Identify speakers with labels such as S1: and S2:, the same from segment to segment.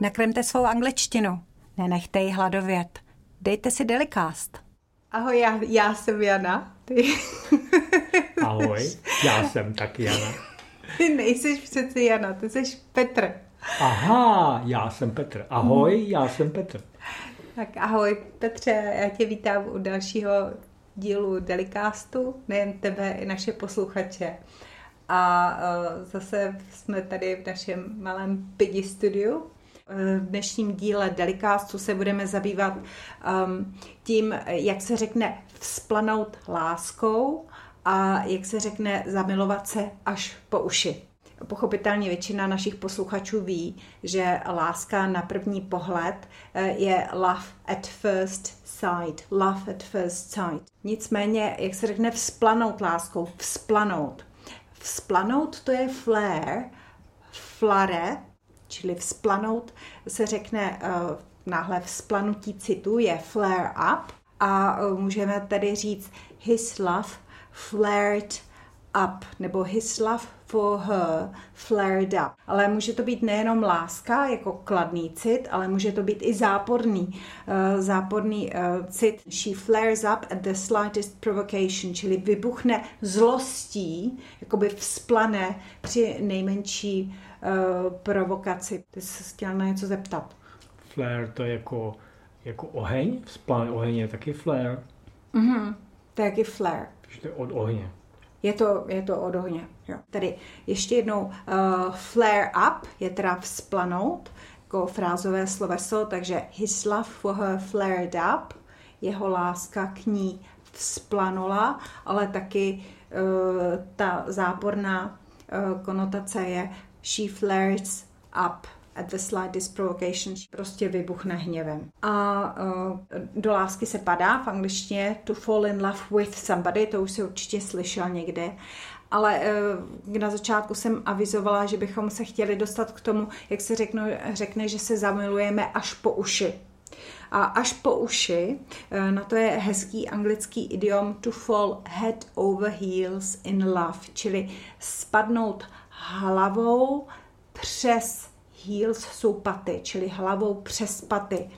S1: Nakremte svou angličtinu. Nenechte ji hladovět. Dejte si Delicast.
S2: Ahoj, já, já jsem Jana. Ty.
S3: Ahoj, já jsem taky Jana.
S2: Ty nejsi přeci Jana, ty jsi Petr.
S3: Aha, já jsem Petr. Ahoj, já jsem Petr.
S2: Tak ahoj Petře, já tě vítám u dalšího dílu Delicastu, nejen tebe, i naše posluchače. A uh, zase jsme tady v našem malém pidi studiu. V dnešním díle Delicastu se budeme zabývat um, tím, jak se řekne vzplanout láskou a jak se řekne zamilovat se až po uši. Pochopitelně většina našich posluchačů ví, že láska na první pohled eh, je love at first sight. Love at first sight. Nicméně, jak se řekne vzplanout láskou, vzplanout. Vzplanout to je flare, flare, čili vzplanout se řekne uh, náhle vzplanutí citu je flare up a uh, můžeme tedy říct his love flared up, nebo his love for her flared up. Ale může to být nejenom láska jako kladný cit, ale může to být i záporný, uh, záporný uh, cit. She flares up at the slightest provocation, čili vybuchne zlostí, jakoby vzplane při nejmenší uh, provokaci. Ty jsi chtěla na něco zeptat.
S3: Flare to je jako, jako oheň, vzplan oheň je taky flare.
S2: Mhm, to je taky flare.
S3: Takže to je od ohně.
S2: Je to, je to od ohně. Jo. Tady ještě jednou uh, flare up je teda vzplanout, jako frázové sloveso, takže his love for her flared up, jeho láska k ní vzplanula, ale taky uh, ta záporná uh, konotace je she flares up at the slightest provocation, prostě vybuchne hněvem. A uh, do lásky se padá v angličtině to fall in love with somebody, to už si určitě slyšel někde. Ale uh, na začátku jsem avizovala, že bychom se chtěli dostat k tomu, jak se řekne, řekne že se zamilujeme až po uši. A až po uši, na to je hezký anglický idiom to fall head over heels in love, čili spadnout hlavou přes heels jsou paty, čili hlavou přes paty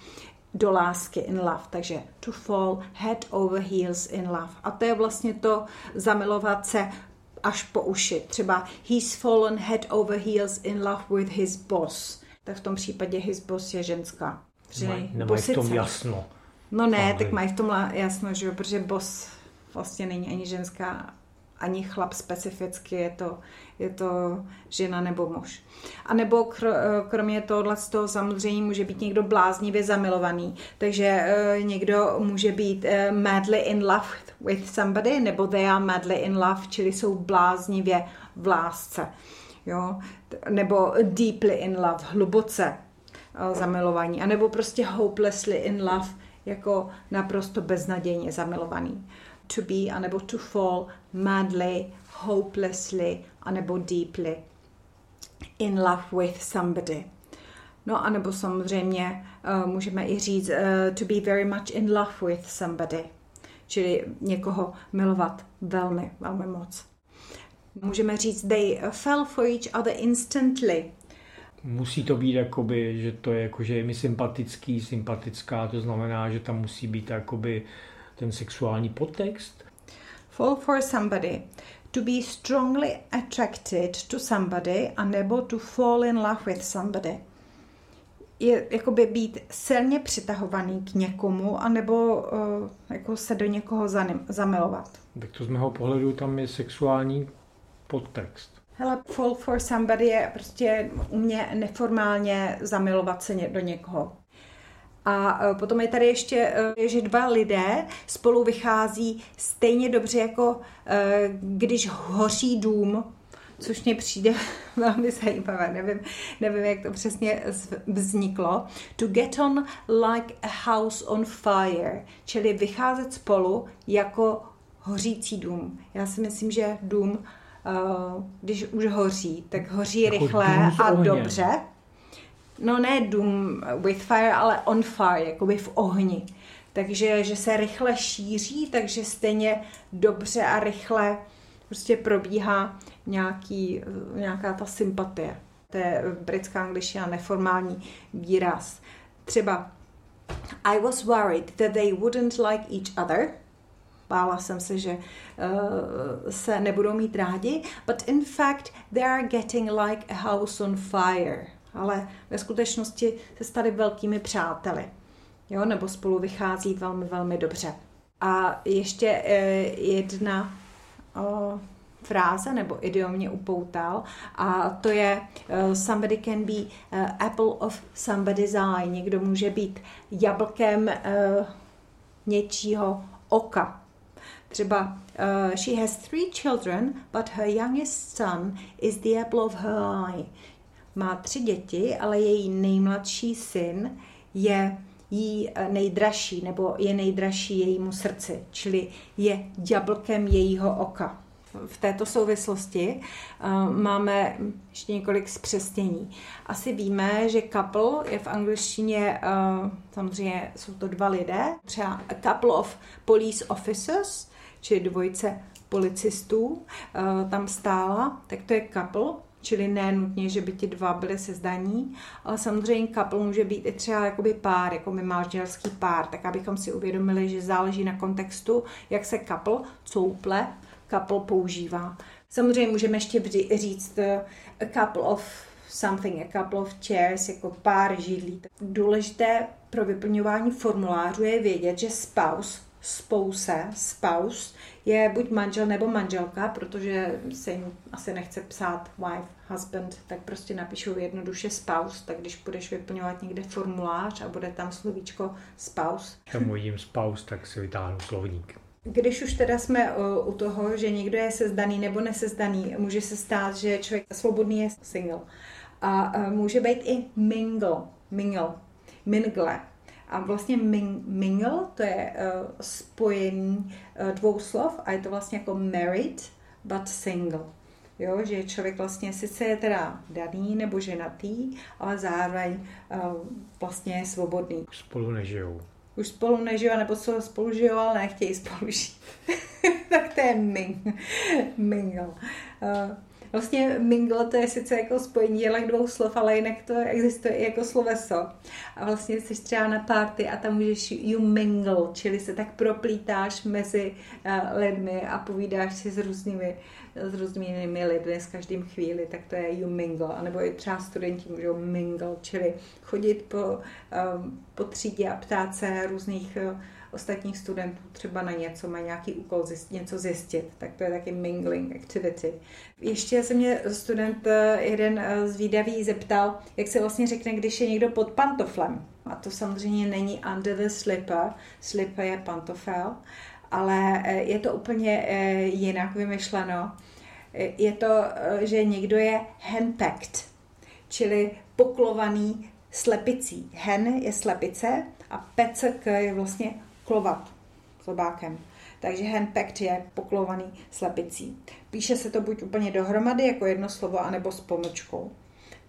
S2: do lásky in love, takže to fall head over heels in love. A to je vlastně to zamilovat se až po uši. Třeba he's fallen head over heels in love with his boss. Tak v tom případě his boss je ženská.
S3: Nemají, nemají v tom jasno.
S2: No ne, tak mají v tom jasno, že jo, protože boss vlastně není ani ženská, ani chlap specificky, je to, je to žena nebo muž. A nebo kr, kromě tohohle z toho samozřejmě může být někdo bláznivě zamilovaný, takže uh, někdo může být uh, madly in love with somebody, nebo they are madly in love, čili jsou bláznivě v lásce. Jo? Nebo deeply in love, hluboce zamilovaní. A nebo prostě hopelessly in love, jako naprosto beznadějně zamilovaný to be anebo to fall madly, hopelessly anebo deeply in love with somebody. No a nebo samozřejmě uh, můžeme i říct uh, to be very much in love with somebody, čili někoho milovat velmi, velmi moc. Můžeme říct they fell for each other instantly.
S3: Musí to být jakoby, že to je jako, že je mi sympatický, sympatická, to znamená, že tam musí být jakoby ten sexuální podtext.
S2: Fall for somebody. To be strongly attracted to somebody a nebo to fall in love with somebody. Je jakoby být silně přitahovaný k někomu, anebo uh, jako se do někoho zanim, zamilovat.
S3: Tak to z mého pohledu tam je sexuální podtext.
S2: Hele, fall for somebody je prostě u mě neformálně zamilovat se do někoho. A e, potom je tady ještě, e, že dva lidé spolu vychází stejně dobře, jako e, když hoří dům, což mě přijde velmi zajímavé. Nevím, nevím, jak to přesně vzniklo. To get on like a house on fire, čili vycházet spolu jako hořící dům. Já si myslím, že dům, když už hoří, tak hoří jako rychle a dobře no ne Doom with fire, ale on fire, jakoby v ohni. Takže, že se rychle šíří, takže stejně dobře a rychle prostě probíhá nějaký, nějaká ta sympatie. To je britská angličtina neformální výraz. Třeba I was worried that they wouldn't like each other. Bála jsem se, že uh, se nebudou mít rádi. But in fact, they are getting like a house on fire. Ale ve skutečnosti se stali velkými přáteli. Jo, nebo spolu vychází velmi, velmi dobře. A ještě uh, jedna uh, fráze nebo idiom mě upoutal a to je uh, somebody can be uh, apple of somebody's eye. Někdo může být jablkem něčího oka. Třeba she has three children, but her youngest son is the apple of her eye. Má tři děti, ale její nejmladší syn je jí nejdražší, nebo je nejdražší jejímu srdci, čili je jablkem jejího oka v této souvislosti uh, máme ještě několik zpřesnění. Asi víme, že couple je v angličtině, uh, samozřejmě jsou to dva lidé, třeba couple of police officers, či dvojice policistů tam stála, tak to je couple, čili ne nutně, že by ti dva byly sezdaní, ale samozřejmě couple může být i třeba jakoby pár, jako my manželský pár, tak abychom si uvědomili, že záleží na kontextu, jak se couple couple couple používá. Samozřejmě můžeme ještě říct eh, a couple of something, a couple of chairs, jako pár židlí. Důležité pro vyplňování formulářů je vědět, že spouse, spouse, spouse je buď manžel nebo manželka, protože se jim asi nechce psát wife, husband, tak prostě napíšou jednoduše spouse, tak když budeš vyplňovat někde formulář a bude tam slovíčko spouse.
S3: Já jim spouse, tak si vytáhnu slovník.
S2: Když už teda jsme u toho, že někdo je sezdaný nebo nesezdaný, může se stát, že člověk svobodný je single. A může být i mingle, mingle, mingle. A vlastně ming, mingle, to je uh, spojení uh, dvou slov a je to vlastně jako married, but single. Jo, že člověk vlastně sice je teda daný nebo ženatý, ale zároveň uh, vlastně je svobodný.
S3: Spolu nežijou
S2: už spolu nežijou, nebo co spolu žijou, ale nechtějí spolu žít. tak to je ming, mingle. Uh, Vlastně mingle to je sice jako spojení dělek dvou slov, ale jinak to existuje i jako sloveso. A vlastně jsi třeba na party a tam můžeš you mingle, čili se tak proplítáš mezi uh, lidmi a povídáš si s různými, s různými lidmi s každým chvíli, tak to je you mingle. A nebo i třeba studenti můžou mingle, čili chodit po, um, po třídě a ptát se různých uh, ostatních studentů třeba na něco, má nějaký úkol zjist, něco zjistit, tak to je taky mingling activity. Ještě se mě student eh, jeden eh, z výdaví zeptal, jak se vlastně řekne, když je někdo pod pantoflem. A to samozřejmě není under the slipper, slipper je pantofel, ale eh, je to úplně jinak vymyšleno. Je to, že někdo je henpecked, čili poklovaný slepicí. Hen je slepice a pecek je vlastně klovat klobákem. Takže handpacked je poklovaný slepicí. Píše se to buď úplně dohromady jako jedno slovo, anebo s pomlčkou.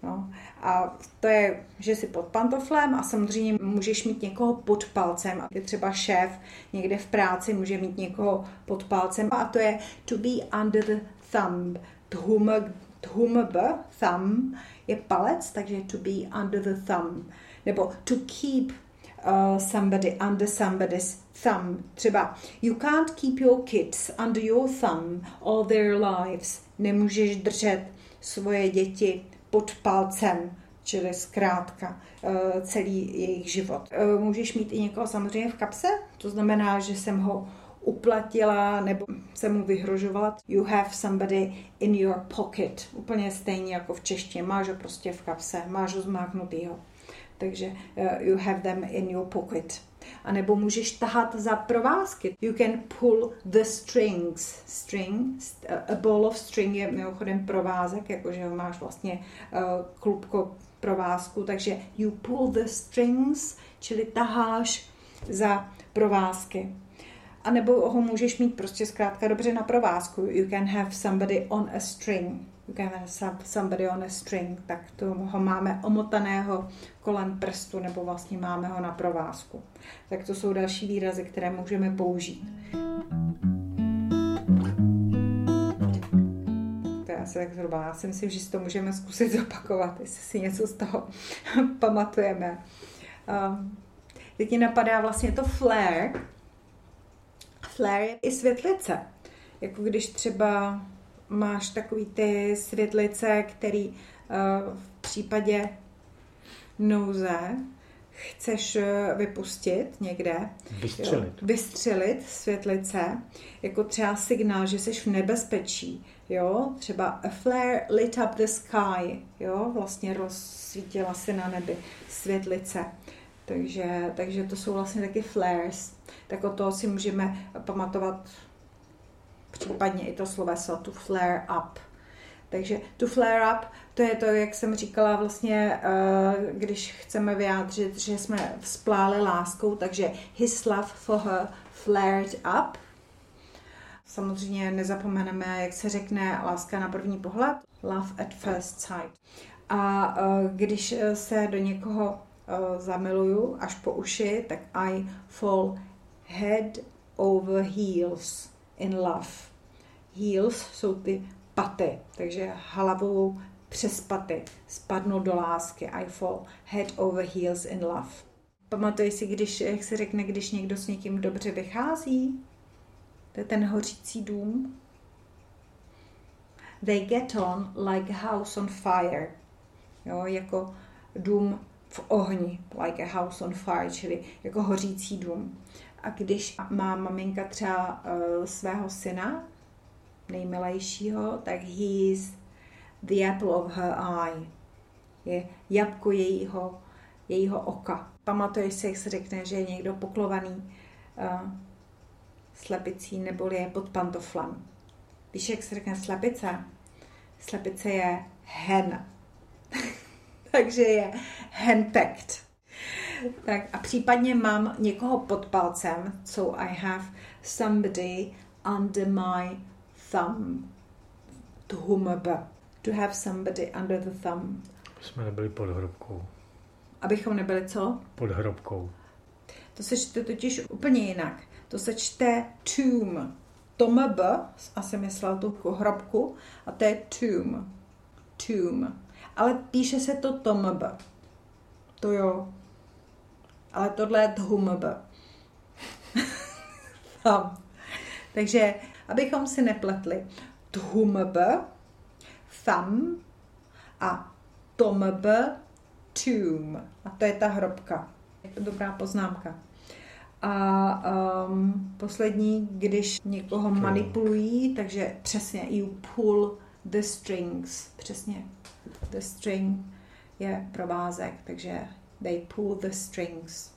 S2: No. A to je, že si pod pantoflem a samozřejmě můžeš mít někoho pod palcem. Je třeba šéf někde v práci může mít někoho pod palcem a to je to be under the thumb. Thumb, thumb, thumb je palec, takže to be under the thumb. Nebo to keep uh, somebody under somebody's thumb. Třeba you can't keep your kids under your thumb all their lives. Nemůžeš držet svoje děti pod palcem, čili zkrátka uh, celý jejich život. Uh, můžeš mít i někoho samozřejmě v kapse, to znamená, že jsem ho uplatila nebo se mu vyhrožovala. You have somebody in your pocket. Úplně stejně jako v češtině. Máš ho prostě v kapse, máš ho zmáknutýho takže uh, you have them in your pocket. A nebo můžeš tahat za provázky. You can pull the strings. String, a ball of string je mimochodem provázek, jakože máš vlastně uh, klubko provázku, takže you pull the strings, čili taháš za provázky. A nebo ho můžeš mít prostě zkrátka dobře na provázku. You can have somebody on a string somebody on a string, tak to ho máme omotaného kolem prstu nebo vlastně máme ho na provázku. Tak to jsou další výrazy, které můžeme použít. To je asi tak zhruba. Já si myslím, že si to můžeme zkusit zopakovat, jestli si něco z toho pamatujeme. Um, teď napadá vlastně to flare. Flare i světlice. Jako když třeba máš takový ty světlice, který uh, v případě nouze chceš eh, vypustit někde.
S3: Vystřelit. Jo,
S2: vystřelit světlice, jako třeba signál, že jsi v nebezpečí. Jo, třeba a flare lit up the sky, jo, vlastně rozsvítila se na nebi světlice. Takže, takže to jsou vlastně taky flares. Tak o toho si můžeme pamatovat případně i to sloveso, to flare up. Takže to flare up, to je to, jak jsem říkala, vlastně, uh, když chceme vyjádřit, že jsme vzpláli láskou, takže his love for her flared up. Samozřejmě nezapomeneme, jak se řekne láska na první pohled, love at first sight. A uh, když se do někoho uh, zamiluju až po uši, tak I fall head over heels in love. Heels jsou ty paty, takže hlavou přes paty spadnu do lásky. I fall head over heels in love. Pamatuješ si, když, jak se řekne, když někdo s někým dobře vychází? To je ten hořící dům. They get on like a house on fire. Jo, jako dům v ohni, like a house on fire, čili jako hořící dům. A když má maminka třeba uh, svého syna, nejmilejšího, tak he is the apple of her eye. Je jabko jejího, jejího oka. Pamatuješ si, jak se řekne, že je někdo poklovaný uh, slepicí neboli je pod pantoflem. Víš, jak se řekne slepice? Slepice je hen. Takže je henpecked. Tak a případně mám někoho pod palcem, so I have somebody under my thumb, to whomever, to have somebody under the thumb.
S3: Jsme nebyli pod hrobkou.
S2: Abychom nebyli co?
S3: Pod hrobkou.
S2: To se čte totiž úplně jinak. To se čte tomb. Tomb, asi myslel tu hrobku, a to je tomb. Tomb. Ale píše se to tomb. To jo. Ale tohle je thumb. Takže abychom si nepletli. Thumb, thumb a tomb, tomb. A to je ta hrobka. Je to dobrá poznámka. A um, poslední, když někoho manipulují, takže přesně you pull the strings. Přesně. The string je provázek, takže they pull the strings.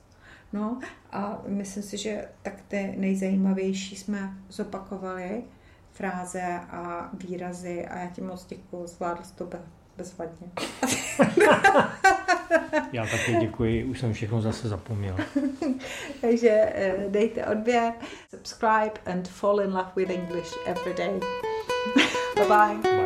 S2: No a myslím si, že tak ty nejzajímavější jsme zopakovali fráze a výrazy a já ti moc děkuji, zvládl jsi to bezvadně.
S3: já taky děkuji, už jsem všechno zase zapomněl.
S2: Takže eh, dejte odběr, subscribe and fall in love with English every day. bye bye. bye.